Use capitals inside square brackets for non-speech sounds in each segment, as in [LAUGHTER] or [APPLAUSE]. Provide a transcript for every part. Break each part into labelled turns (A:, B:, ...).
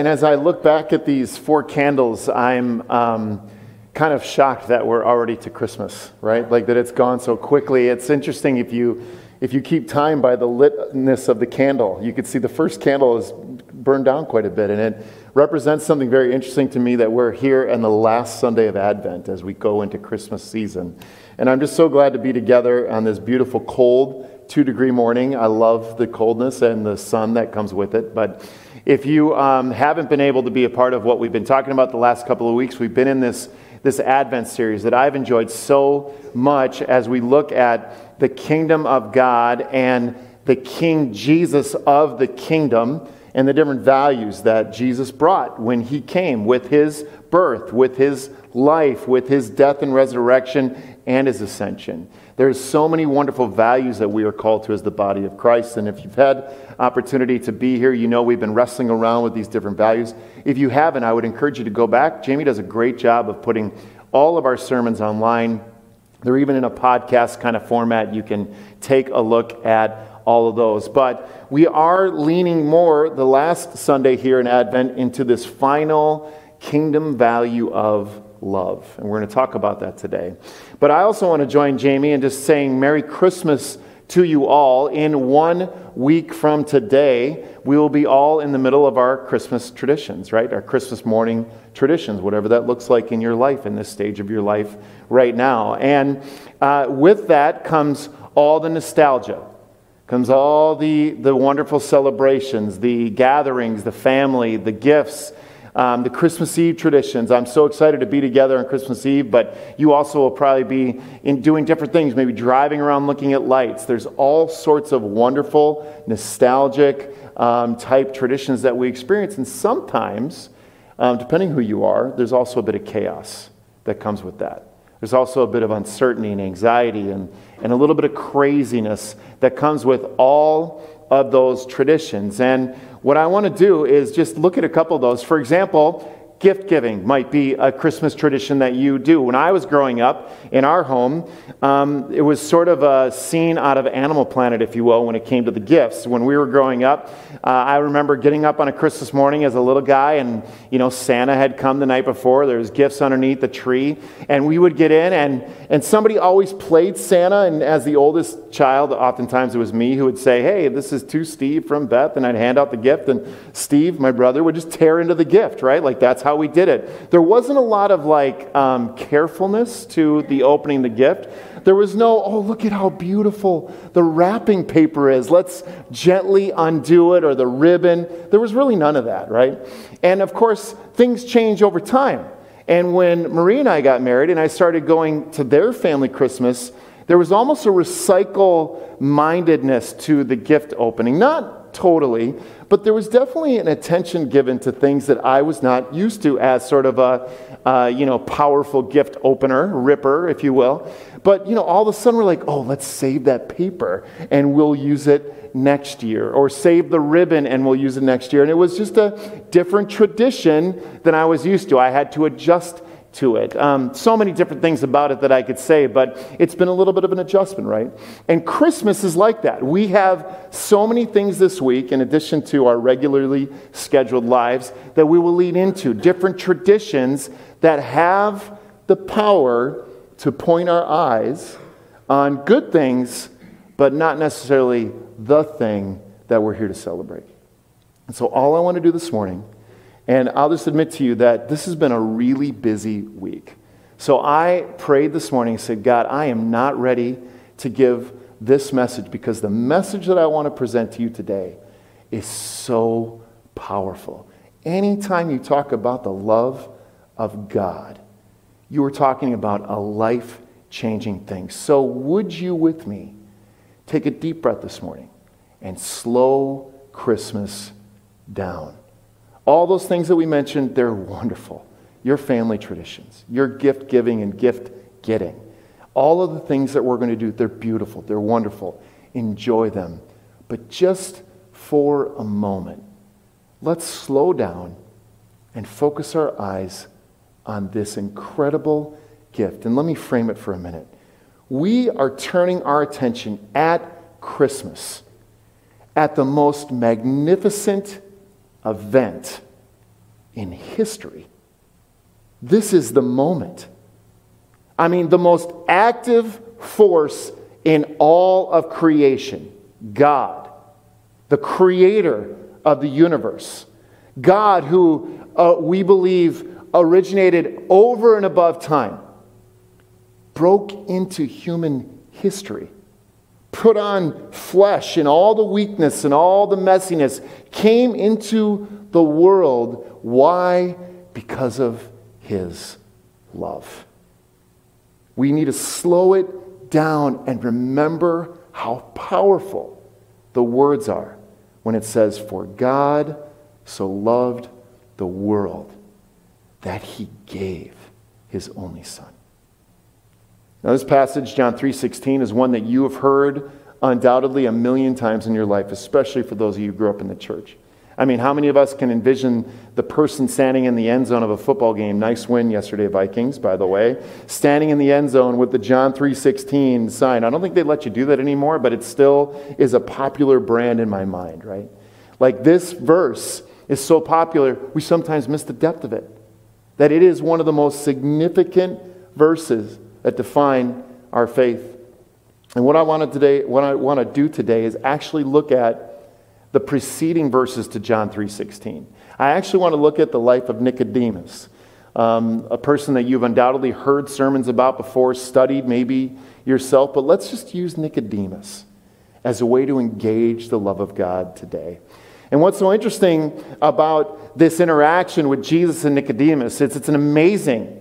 A: and as I look back at these four candles, I'm um, kind of shocked that we're already to Christmas, right? Like that it's gone so quickly. It's interesting if you if you keep time by the litness of the candle, you could see the first candle is burned down quite a bit, and it represents something very interesting to me that we're here in the last Sunday of Advent as we go into Christmas season. And I'm just so glad to be together on this beautiful cold two degree morning. I love the coldness and the sun that comes with it, but if you um, haven't been able to be a part of what we've been talking about the last couple of weeks, we've been in this, this Advent series that I've enjoyed so much as we look at the kingdom of God and the King Jesus of the kingdom and the different values that Jesus brought when he came with his birth, with his life, with his death and resurrection, and his ascension. There's so many wonderful values that we are called to as the body of Christ. And if you've had opportunity to be here, you know we've been wrestling around with these different values. If you haven't, I would encourage you to go back. Jamie does a great job of putting all of our sermons online. They're even in a podcast kind of format. You can take a look at all of those. But we are leaning more the last Sunday here in Advent into this final kingdom value of love. And we're going to talk about that today. But I also want to join Jamie in just saying Merry Christmas to you all. In one week from today, we will be all in the middle of our Christmas traditions, right? Our Christmas morning traditions, whatever that looks like in your life, in this stage of your life right now. And uh, with that comes all the nostalgia comes all the, the wonderful celebrations, the gatherings, the family, the gifts, um, the Christmas Eve traditions. I'm so excited to be together on Christmas Eve, but you also will probably be in doing different things, maybe driving around looking at lights. There's all sorts of wonderful, nostalgic um, type traditions that we experience. And sometimes, um, depending who you are, there's also a bit of chaos that comes with that. There's also a bit of uncertainty and anxiety and, and a little bit of craziness that comes with all of those traditions. And what I want to do is just look at a couple of those. For example, gift giving might be a Christmas tradition that you do. When I was growing up in our home, um, it was sort of a scene out of Animal Planet, if you will, when it came to the gifts. When we were growing up, uh, I remember getting up on a Christmas morning as a little guy, and you know Santa had come the night before. There was gifts underneath the tree, and we would get in, and and somebody always played Santa. And as the oldest child, oftentimes it was me who would say, "Hey, this is to Steve from Beth," and I'd hand out the gift, and Steve, my brother, would just tear into the gift, right? Like that's how how we did it. There wasn't a lot of like um, carefulness to the opening the gift. There was no, oh, look at how beautiful the wrapping paper is. Let's gently undo it or the ribbon. There was really none of that, right? And of course, things change over time. And when Marie and I got married and I started going to their family Christmas, there was almost a recycle mindedness to the gift opening. Not totally, but there was definitely an attention given to things that I was not used to as sort of a, uh, you know, powerful gift opener, ripper, if you will. But, you know, all of a sudden we're like, oh, let's save that paper and we'll use it next year. Or save the ribbon and we'll use it next year. And it was just a different tradition than I was used to. I had to adjust to it. Um, so many different things about it that I could say, but it's been a little bit of an adjustment, right? And Christmas is like that. We have so many things this week, in addition to our regularly scheduled lives, that we will lead into different traditions that have the power to point our eyes on good things, but not necessarily the thing that we're here to celebrate. And so, all I want to do this morning and I'll just admit to you that this has been a really busy week. So I prayed this morning and said, God, I am not ready to give this message because the message that I want to present to you today is so powerful. Anytime you talk about the love of God, you are talking about a life changing thing. So, would you with me take a deep breath this morning and slow Christmas down? All those things that we mentioned, they're wonderful. Your family traditions, your gift giving and gift getting. All of the things that we're going to do, they're beautiful, they're wonderful. Enjoy them. But just for a moment, let's slow down and focus our eyes on this incredible gift. And let me frame it for a minute. We are turning our attention at Christmas, at the most magnificent event in history. This is the moment. I mean, the most active force in all of creation, God, the creator of the universe, God, who uh, we believe originated over and above time, broke into human history, put on flesh and all the weakness and all the messiness, came into the world. Why? Because of his love. We need to slow it down and remember how powerful the words are when it says, For God so loved the world that he gave his only son. Now this passage John 3:16 is one that you have heard undoubtedly a million times in your life, especially for those of you who grew up in the church. I mean, how many of us can envision the person standing in the end zone of a football game? Nice win yesterday, Vikings, by the way. Standing in the end zone with the John 3:16 sign. I don't think they let you do that anymore, but it still is a popular brand in my mind, right? Like this verse is so popular, we sometimes miss the depth of it. That it is one of the most significant verses that define our faith. And what I want to today, what I want to do today is actually look at the preceding verses to John 3:16. I actually want to look at the life of Nicodemus, um, a person that you've undoubtedly heard sermons about before, studied maybe yourself, but let's just use Nicodemus as a way to engage the love of God today. And what's so interesting about this interaction with Jesus and Nicodemus is it's an amazing,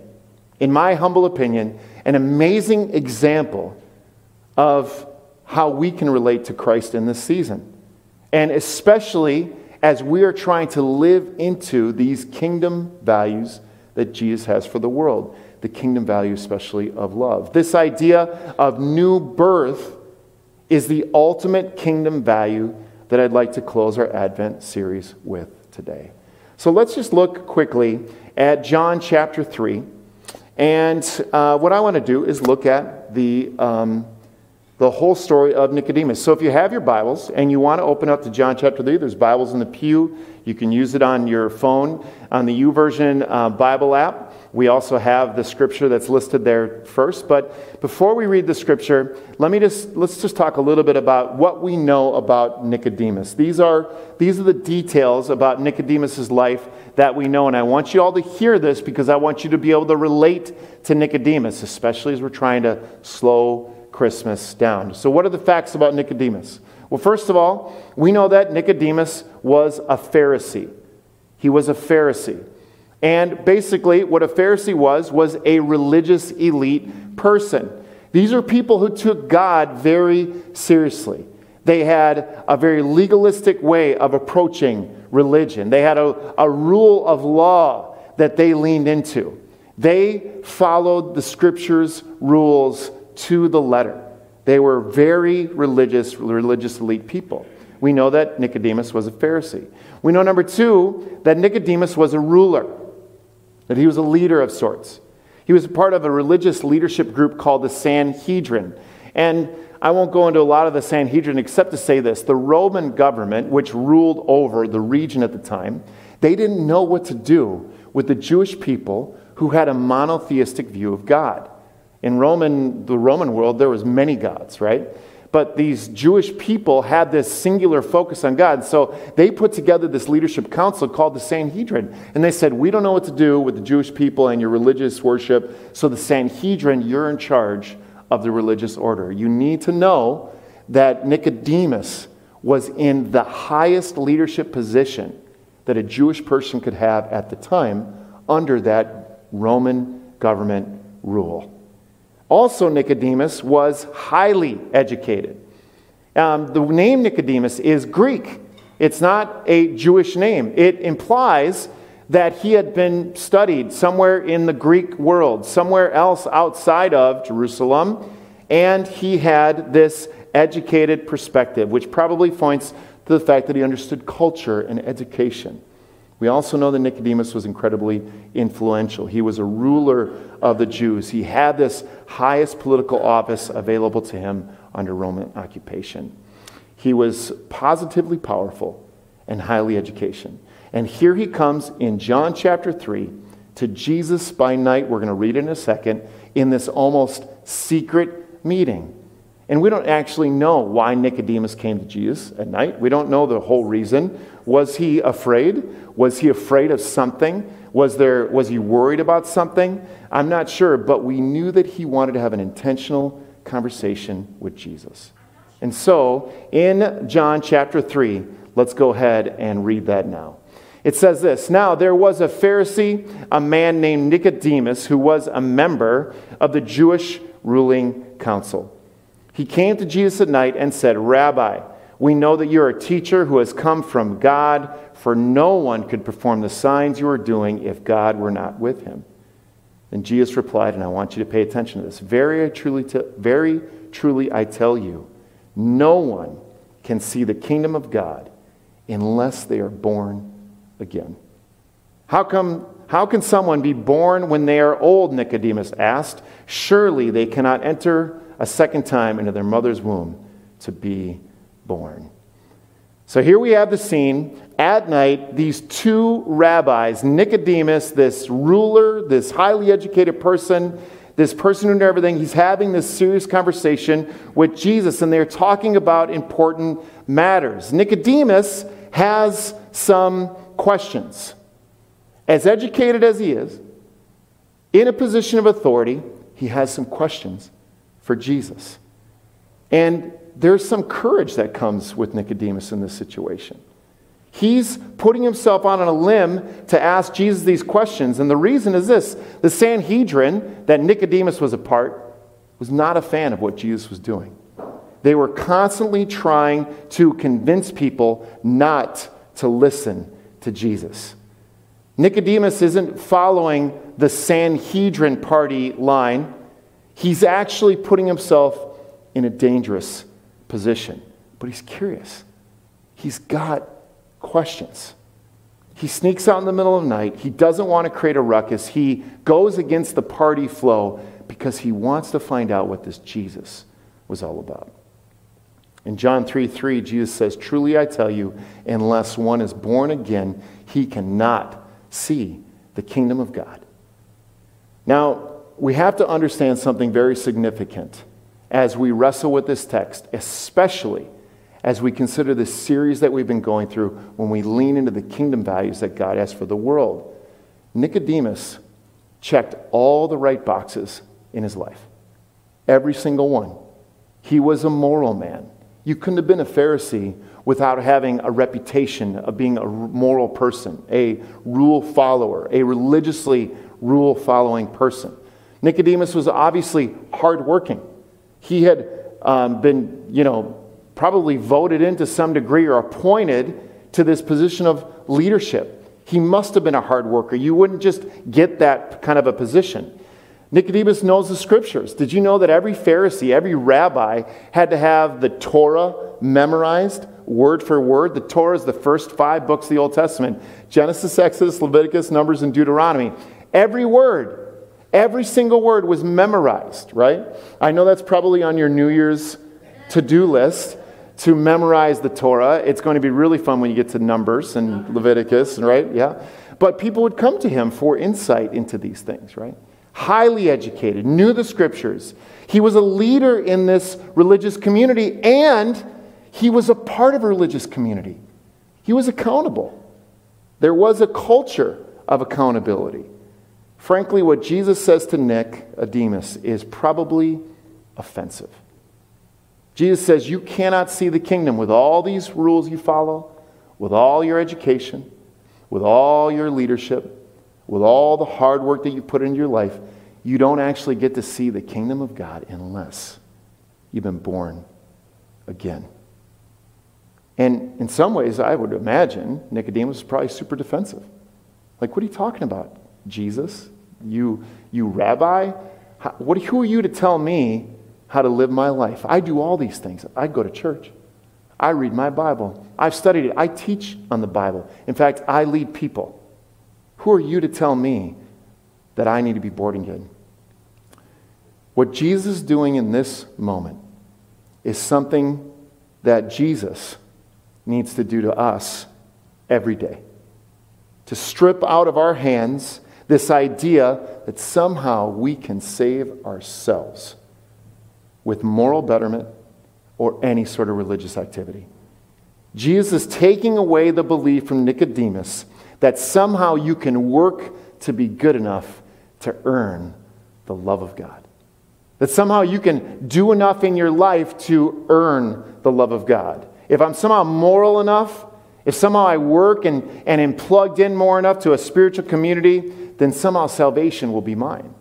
A: in my humble opinion, an amazing example of how we can relate to Christ in this season. And especially as we are trying to live into these kingdom values that Jesus has for the world, the kingdom value, especially of love. This idea of new birth is the ultimate kingdom value that I'd like to close our Advent series with today. So let's just look quickly at John chapter 3. And uh, what I want to do is look at the. Um, the whole story of Nicodemus. So if you have your Bibles and you want to open up to John chapter 3, there's Bibles in the pew. You can use it on your phone on the YouVersion uh, Bible app. We also have the scripture that's listed there first. But before we read the scripture, let me just let's just talk a little bit about what we know about Nicodemus. These are these are the details about Nicodemus's life that we know and I want you all to hear this because I want you to be able to relate to Nicodemus, especially as we're trying to slow Christmas down. So, what are the facts about Nicodemus? Well, first of all, we know that Nicodemus was a Pharisee. He was a Pharisee. And basically, what a Pharisee was, was a religious elite person. These are people who took God very seriously. They had a very legalistic way of approaching religion, they had a, a rule of law that they leaned into. They followed the scripture's rules to the letter. They were very religious, religious elite people. We know that Nicodemus was a Pharisee. We know, number two, that Nicodemus was a ruler, that he was a leader of sorts. He was part of a religious leadership group called the Sanhedrin. And I won't go into a lot of the Sanhedrin except to say this the Roman government, which ruled over the region at the time, they didn't know what to do with the Jewish people who had a monotheistic view of God. In Roman, the Roman world, there was many gods, right? But these Jewish people had this singular focus on God. So they put together this leadership council called the Sanhedrin. And they said, We don't know what to do with the Jewish people and your religious worship. So the Sanhedrin, you're in charge of the religious order. You need to know that Nicodemus was in the highest leadership position that a Jewish person could have at the time under that Roman government rule. Also, Nicodemus was highly educated. Um, the name Nicodemus is Greek, it's not a Jewish name. It implies that he had been studied somewhere in the Greek world, somewhere else outside of Jerusalem, and he had this educated perspective, which probably points to the fact that he understood culture and education. We also know that Nicodemus was incredibly influential. He was a ruler of the Jews. He had this highest political office available to him under Roman occupation. He was positively powerful and highly educated. And here he comes in John chapter 3 to Jesus by night. We're going to read in a second in this almost secret meeting. And we don't actually know why Nicodemus came to Jesus at night. We don't know the whole reason. Was he afraid? Was he afraid of something? Was, there, was he worried about something? I'm not sure, but we knew that he wanted to have an intentional conversation with Jesus. And so, in John chapter 3, let's go ahead and read that now. It says this Now there was a Pharisee, a man named Nicodemus, who was a member of the Jewish ruling council. He came to Jesus at night and said, Rabbi, we know that you're a teacher who has come from God, for no one could perform the signs you are doing if God were not with him. And Jesus replied, and I want you to pay attention to this. Very truly, very truly, I tell you, no one can see the kingdom of God unless they are born again. How come how can someone be born when they are old? Nicodemus asked. Surely they cannot enter a second time into their mother's womb to be born. So here we have the scene. At night, these two rabbis, Nicodemus, this ruler, this highly educated person, this person who knew everything, he's having this serious conversation with Jesus, and they're talking about important matters. Nicodemus has some questions. As educated as he is, in a position of authority, he has some questions for Jesus. And there's some courage that comes with Nicodemus in this situation. He's putting himself on a limb to ask Jesus these questions. And the reason is this the Sanhedrin that Nicodemus was a part was not a fan of what Jesus was doing. They were constantly trying to convince people not to listen to Jesus. Nicodemus isn't following the Sanhedrin party line, he's actually putting himself in a dangerous position. But he's curious, he's got questions. He sneaks out in the middle of the night. He doesn't want to create a ruckus. He goes against the party flow because he wants to find out what this Jesus was all about. In John 3 3, Jesus says, Truly I tell you, unless one is born again, he cannot see the kingdom of God. Now, we have to understand something very significant as we wrestle with this text, especially as we consider this series that we've been going through when we lean into the kingdom values that God has for the world. Nicodemus checked all the right boxes in his life, every single one. He was a moral man. You couldn't have been a Pharisee without having a reputation of being a moral person, a rule follower, a religiously rule following person. Nicodemus was obviously hardworking. He had um, been, you know, probably voted in to some degree or appointed to this position of leadership. He must have been a hard worker. You wouldn't just get that kind of a position. Nicodemus knows the scriptures. Did you know that every Pharisee, every rabbi had to have the Torah memorized word for word? The Torah is the first five books of the Old Testament Genesis, Exodus, Leviticus, Numbers, and Deuteronomy. Every word, every single word was memorized, right? I know that's probably on your New Year's to do list to memorize the Torah. It's going to be really fun when you get to Numbers and Leviticus, right? Yeah. But people would come to him for insight into these things, right? Highly educated, knew the scriptures. He was a leader in this religious community and he was a part of a religious community. He was accountable. There was a culture of accountability. Frankly, what Jesus says to Nicodemus is probably offensive. Jesus says you cannot see the kingdom with all these rules you follow, with all your education, with all your leadership, with all the hard work that you put into your life. You don't actually get to see the kingdom of God unless you've been born again. And in some ways, I would imagine Nicodemus is probably super defensive. Like, what are you talking about? Jesus? You, you rabbi? How, what, who are you to tell me how to live my life. I do all these things. I go to church. I read my Bible. I've studied it. I teach on the Bible. In fact, I lead people. Who are you to tell me that I need to be born again? What Jesus is doing in this moment is something that Jesus needs to do to us every day. to strip out of our hands this idea that somehow we can save ourselves with moral betterment or any sort of religious activity. Jesus is taking away the belief from Nicodemus that somehow you can work to be good enough to earn the love of God. That somehow you can do enough in your life to earn the love of God. If I'm somehow moral enough, if somehow I work and, and am plugged in more enough to a spiritual community, then somehow salvation will be mine.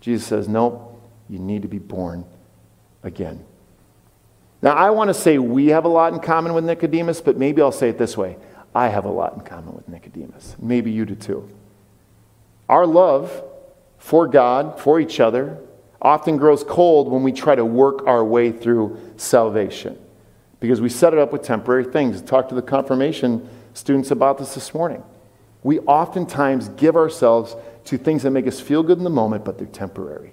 A: Jesus says, Nope, you need to be born again. Now, I want to say we have a lot in common with Nicodemus, but maybe I'll say it this way I have a lot in common with Nicodemus. Maybe you do too. Our love for God, for each other, often grows cold when we try to work our way through salvation because we set it up with temporary things. Talk to the confirmation students about this this morning. We oftentimes give ourselves to things that make us feel good in the moment, but they're temporary.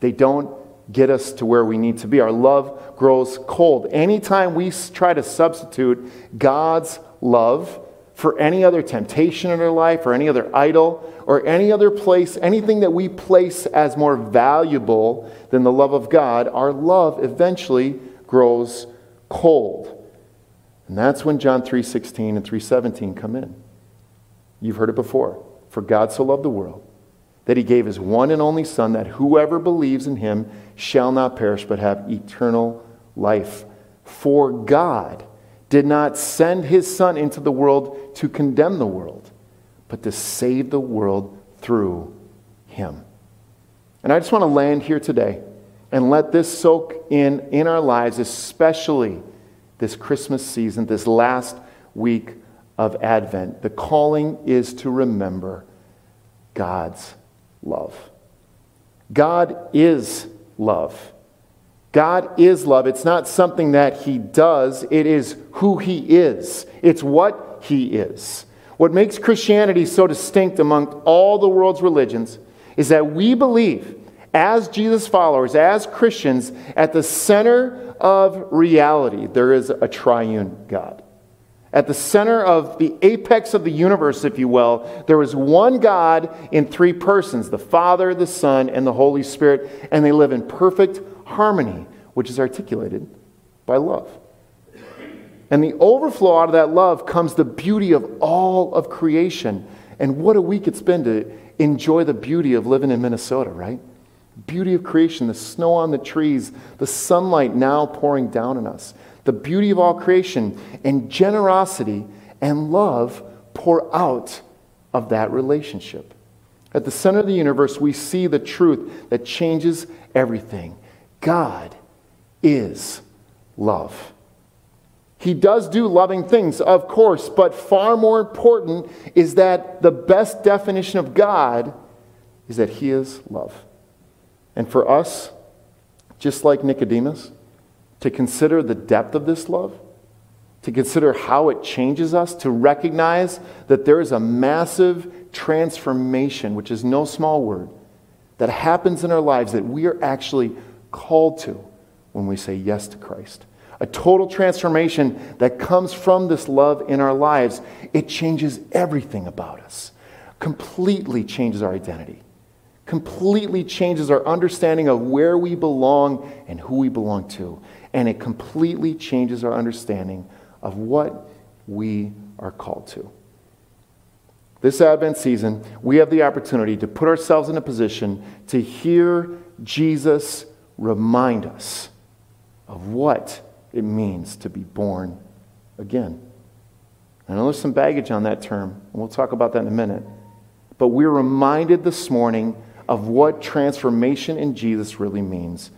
A: They don't get us to where we need to be. Our love grows cold. Anytime we try to substitute God's love for any other temptation in our life or any other idol or any other place, anything that we place as more valuable than the love of God, our love eventually grows cold. And that's when John 3:16 and 3:17 come in. You've heard it before. For God so loved the world that he gave his one and only son that whoever believes in him shall not perish but have eternal life. For God did not send his Son into the world to condemn the world, but to save the world through him. And I just want to land here today and let this soak in in our lives, especially this Christmas season, this last week of Advent. The calling is to remember God's love. God is love. God is love. It's not something that He does, it is who He is. It's what He is. What makes Christianity so distinct among all the world's religions is that we believe, as Jesus followers, as Christians, at the center of reality, there is a triune God. At the center of the apex of the universe, if you will, there is one God in three persons the Father, the Son, and the Holy Spirit, and they live in perfect harmony, which is articulated by love. And the overflow out of that love comes the beauty of all of creation. And what a week it's been to enjoy the beauty of living in Minnesota, right? Beauty of creation, the snow on the trees, the sunlight now pouring down on us, the beauty of all creation, and generosity and love pour out of that relationship. At the center of the universe, we see the truth that changes everything. God is love. He does do loving things, of course, but far more important is that the best definition of God is that He is love. And for us, just like Nicodemus, to consider the depth of this love, to consider how it changes us, to recognize that there is a massive transformation, which is no small word, that happens in our lives that we are actually called to when we say yes to Christ. A total transformation that comes from this love in our lives. It changes everything about us, completely changes our identity, completely changes our understanding of where we belong and who we belong to. And it completely changes our understanding of what we are called to. This Advent season, we have the opportunity to put ourselves in a position to hear Jesus remind us of what it means to be born again. I know there's some baggage on that term, and we'll talk about that in a minute. But we're reminded this morning of what transformation in Jesus really means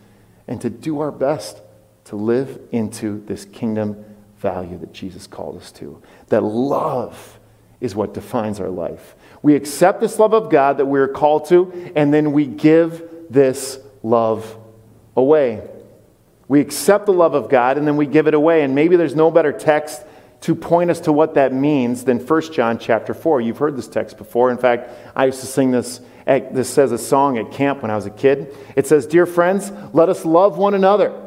A: and to do our best to live into this kingdom value that Jesus called us to. That love is what defines our life. We accept this love of God that we're called to, and then we give this love away. We accept the love of God and then we give it away. And maybe there's no better text to point us to what that means than 1 John chapter 4. You've heard this text before. In fact, I used to sing this. This says a song at camp when I was a kid. It says, Dear friends, let us love one another,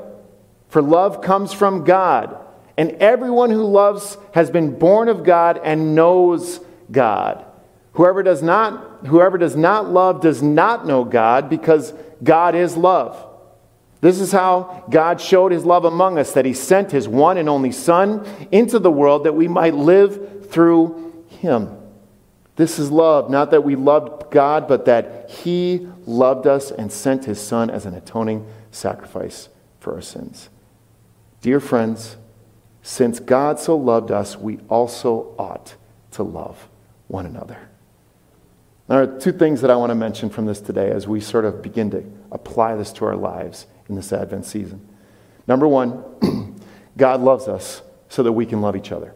A: for love comes from God. And everyone who loves has been born of God and knows God. Whoever does not, whoever does not love does not know God because God is love. This is how God showed his love among us that he sent his one and only Son into the world that we might live through him. This is love, not that we loved God, but that he loved us and sent his Son as an atoning sacrifice for our sins. Dear friends, since God so loved us, we also ought to love one another. There are two things that I want to mention from this today as we sort of begin to apply this to our lives in this Advent season. Number one, [CLEARS THROAT] God loves us so that we can love each other.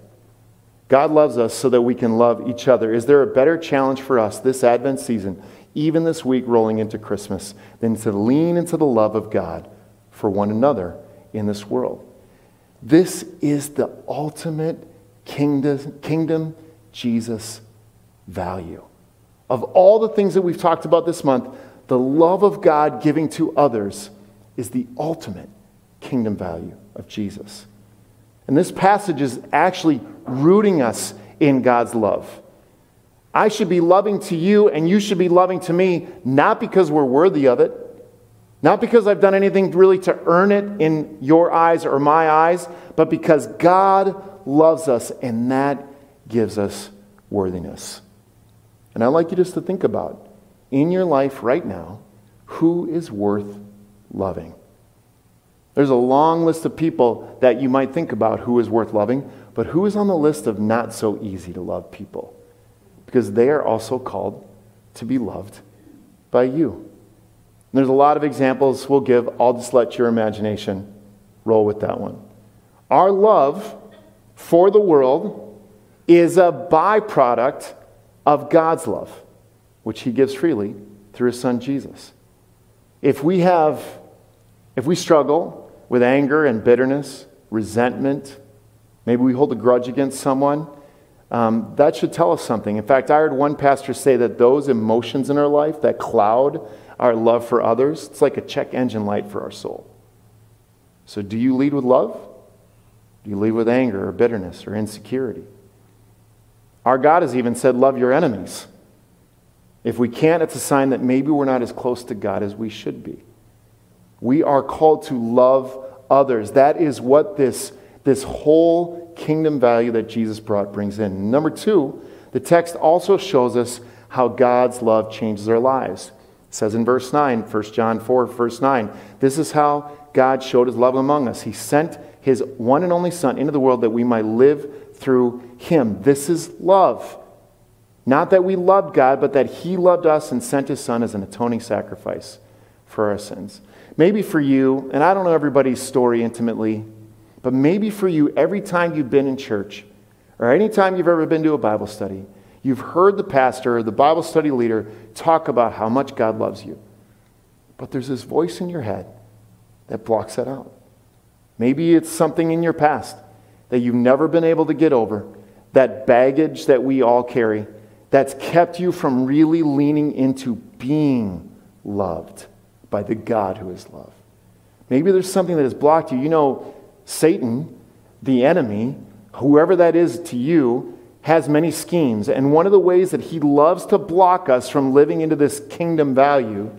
A: God loves us so that we can love each other. Is there a better challenge for us this Advent season, even this week rolling into Christmas, than to lean into the love of God for one another in this world? This is the ultimate kingdom, kingdom Jesus value. Of all the things that we've talked about this month, the love of God giving to others is the ultimate kingdom value of Jesus. And this passage is actually rooting us in God's love. I should be loving to you, and you should be loving to me, not because we're worthy of it, not because I've done anything really to earn it in your eyes or my eyes, but because God loves us, and that gives us worthiness. And I'd like you just to think about in your life right now who is worth loving. There's a long list of people that you might think about who is worth loving, but who is on the list of not so easy to love people? Because they are also called to be loved by you. There's a lot of examples we'll give. I'll just let your imagination roll with that one. Our love for the world is a byproduct of God's love, which He gives freely through His Son Jesus. If we have, if we struggle with anger and bitterness, resentment, maybe we hold a grudge against someone, um, that should tell us something. In fact, I heard one pastor say that those emotions in our life that cloud our love for others, it's like a check engine light for our soul. So, do you lead with love? Do you lead with anger or bitterness or insecurity? Our God has even said, Love your enemies. If we can't, it's a sign that maybe we're not as close to God as we should be. We are called to love others. That is what this, this whole kingdom value that Jesus brought brings in. Number two, the text also shows us how God's love changes our lives. It says in verse 9, 1 John 4, verse 9, this is how God showed his love among us. He sent his one and only Son into the world that we might live through him. This is love. Not that we loved God, but that he loved us and sent his Son as an atoning sacrifice for our sins. Maybe for you, and I don't know everybody's story intimately, but maybe for you, every time you've been in church, or any time you've ever been to a Bible study, you've heard the pastor the Bible study leader talk about how much God loves you. But there's this voice in your head that blocks that out. Maybe it's something in your past that you've never been able to get over, that baggage that we all carry that's kept you from really leaning into being loved by the God who is love. Maybe there's something that has blocked you. You know, Satan, the enemy, whoever that is to you, has many schemes. And one of the ways that he loves to block us from living into this kingdom value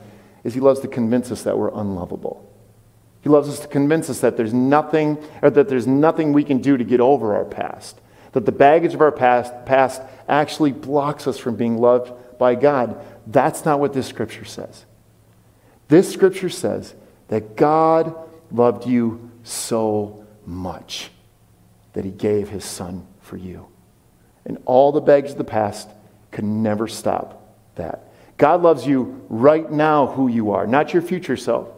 A: is he loves to convince us that we're unlovable. He loves us to convince us that there's nothing, or that there's nothing we can do to get over our past. That the baggage of our past, past actually blocks us from being loved by God. That's not what this scripture says. This scripture says that God loved you so much that he gave his son for you. And all the baggage of the past can never stop that. God loves you right now, who you are, not your future self.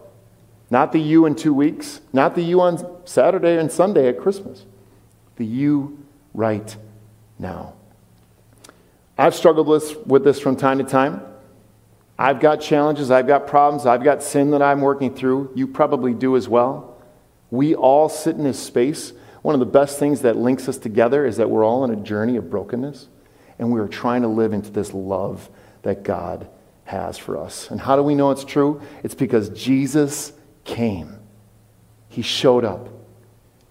A: Not the you in two weeks, not the you on Saturday and Sunday at Christmas. The you right now. I've struggled with this from time to time. I've got challenges, I've got problems, I've got sin that I'm working through. You probably do as well. We all sit in this space. One of the best things that links us together is that we're all on a journey of brokenness and we are trying to live into this love that God has for us. And how do we know it's true? It's because Jesus came. He showed up.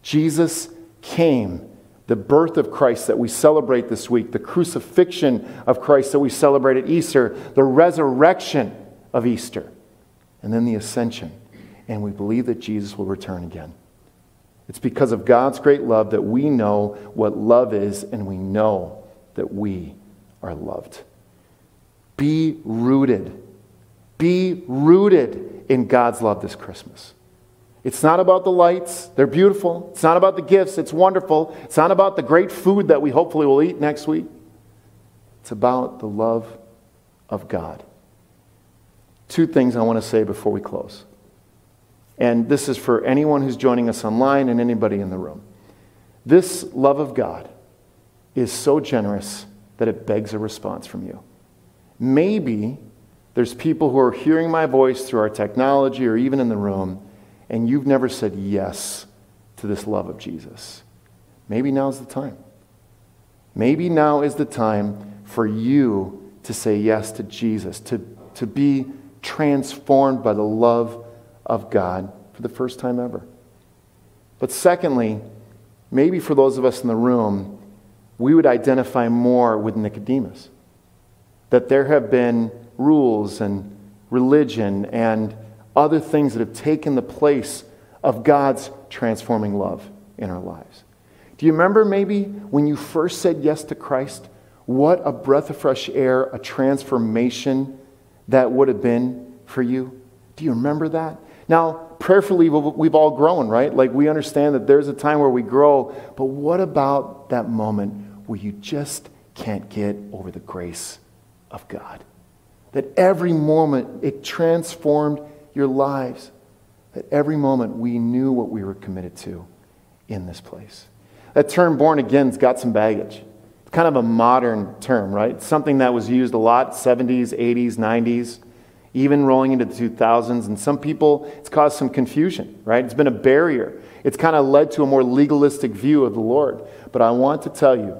A: Jesus came the birth of Christ that we celebrate this week, the crucifixion of Christ that we celebrate at Easter, the resurrection of Easter, and then the ascension. And we believe that Jesus will return again. It's because of God's great love that we know what love is, and we know that we are loved. Be rooted. Be rooted in God's love this Christmas. It's not about the lights, they're beautiful. It's not about the gifts, it's wonderful. It's not about the great food that we hopefully will eat next week. It's about the love of God. Two things I want to say before we close. And this is for anyone who's joining us online and anybody in the room. This love of God is so generous that it begs a response from you. Maybe there's people who are hearing my voice through our technology or even in the room and you've never said yes to this love of Jesus, maybe now's the time. Maybe now is the time for you to say yes to Jesus, to, to be transformed by the love of God for the first time ever. But secondly, maybe for those of us in the room, we would identify more with Nicodemus. That there have been rules and religion and other things that have taken the place of God's transforming love in our lives. Do you remember maybe when you first said yes to Christ? What a breath of fresh air, a transformation that would have been for you? Do you remember that? Now, prayerfully, we've all grown, right? Like we understand that there's a time where we grow, but what about that moment where you just can't get over the grace of God? That every moment it transformed your lives, that every moment we knew what we were committed to in this place. That term born again's got some baggage. It's kind of a modern term, right? something that was used a lot 70s, 80s, 90s, even rolling into the 2000s. And some people, it's caused some confusion, right? It's been a barrier. It's kind of led to a more legalistic view of the Lord. But I want to tell you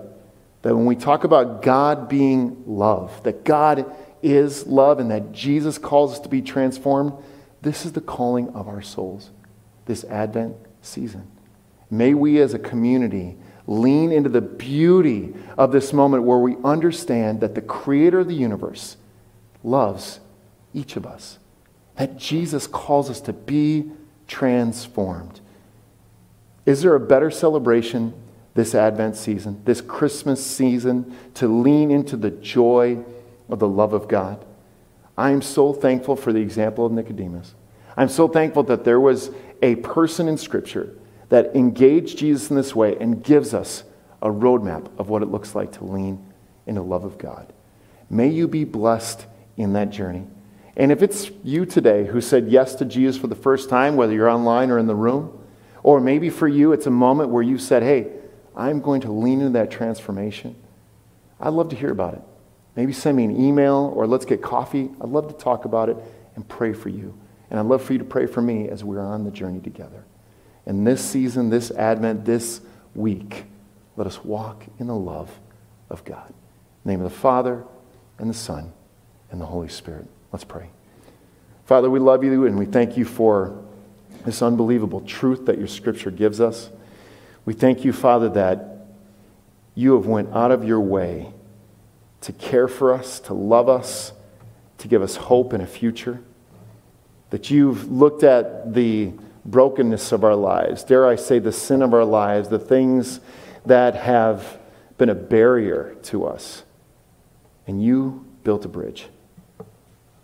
A: that when we talk about God being love, that God is love and that Jesus calls us to be transformed, this is the calling of our souls this Advent season. May we as a community lean into the beauty of this moment where we understand that the creator of the universe loves each of us, that Jesus calls us to be transformed. Is there a better celebration this Advent season, this Christmas season, to lean into the joy of the love of God? I'm so thankful for the example of Nicodemus. I'm so thankful that there was a person in Scripture that engaged Jesus in this way and gives us a roadmap of what it looks like to lean in the love of God. May you be blessed in that journey. And if it's you today who said yes to Jesus for the first time, whether you're online or in the room, or maybe for you it's a moment where you said, hey, I'm going to lean into that transformation, I'd love to hear about it. Maybe send me an email or let's get coffee. I'd love to talk about it and pray for you. And I'd love for you to pray for me as we're on the journey together. And this season, this Advent, this week, let us walk in the love of God. The name of the Father, and the Son, and the Holy Spirit. Let's pray. Father, we love you and we thank you for this unbelievable truth that your scripture gives us. We thank you, Father, that you have went out of your way to care for us, to love us, to give us hope and a future. That you've looked at the brokenness of our lives, dare I say, the sin of our lives, the things that have been a barrier to us. And you built a bridge.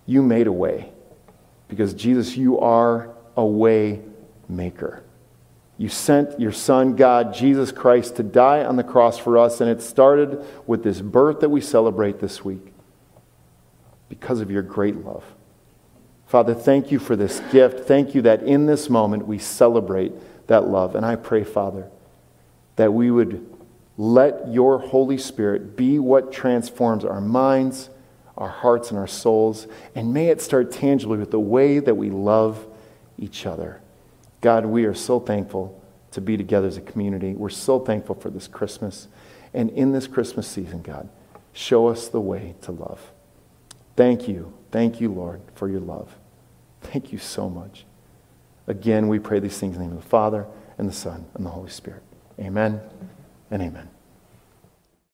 A: You made a way. Because, Jesus, you are a way maker. You sent your Son, God, Jesus Christ, to die on the cross for us, and it started with this birth that we celebrate this week because of your great love. Father, thank you for this gift. Thank you that in this moment we celebrate that love. And I pray, Father, that we would let your Holy Spirit be what transforms our minds, our hearts, and our souls. And may it start tangibly with the way that we love each other. God, we are so thankful to be together as a community. We're so thankful for this Christmas. And in this Christmas season, God, show us the way to love. Thank you. Thank you, Lord, for your love. Thank you so much. Again, we pray these things in the name of the Father, and the Son, and the Holy Spirit. Amen and amen.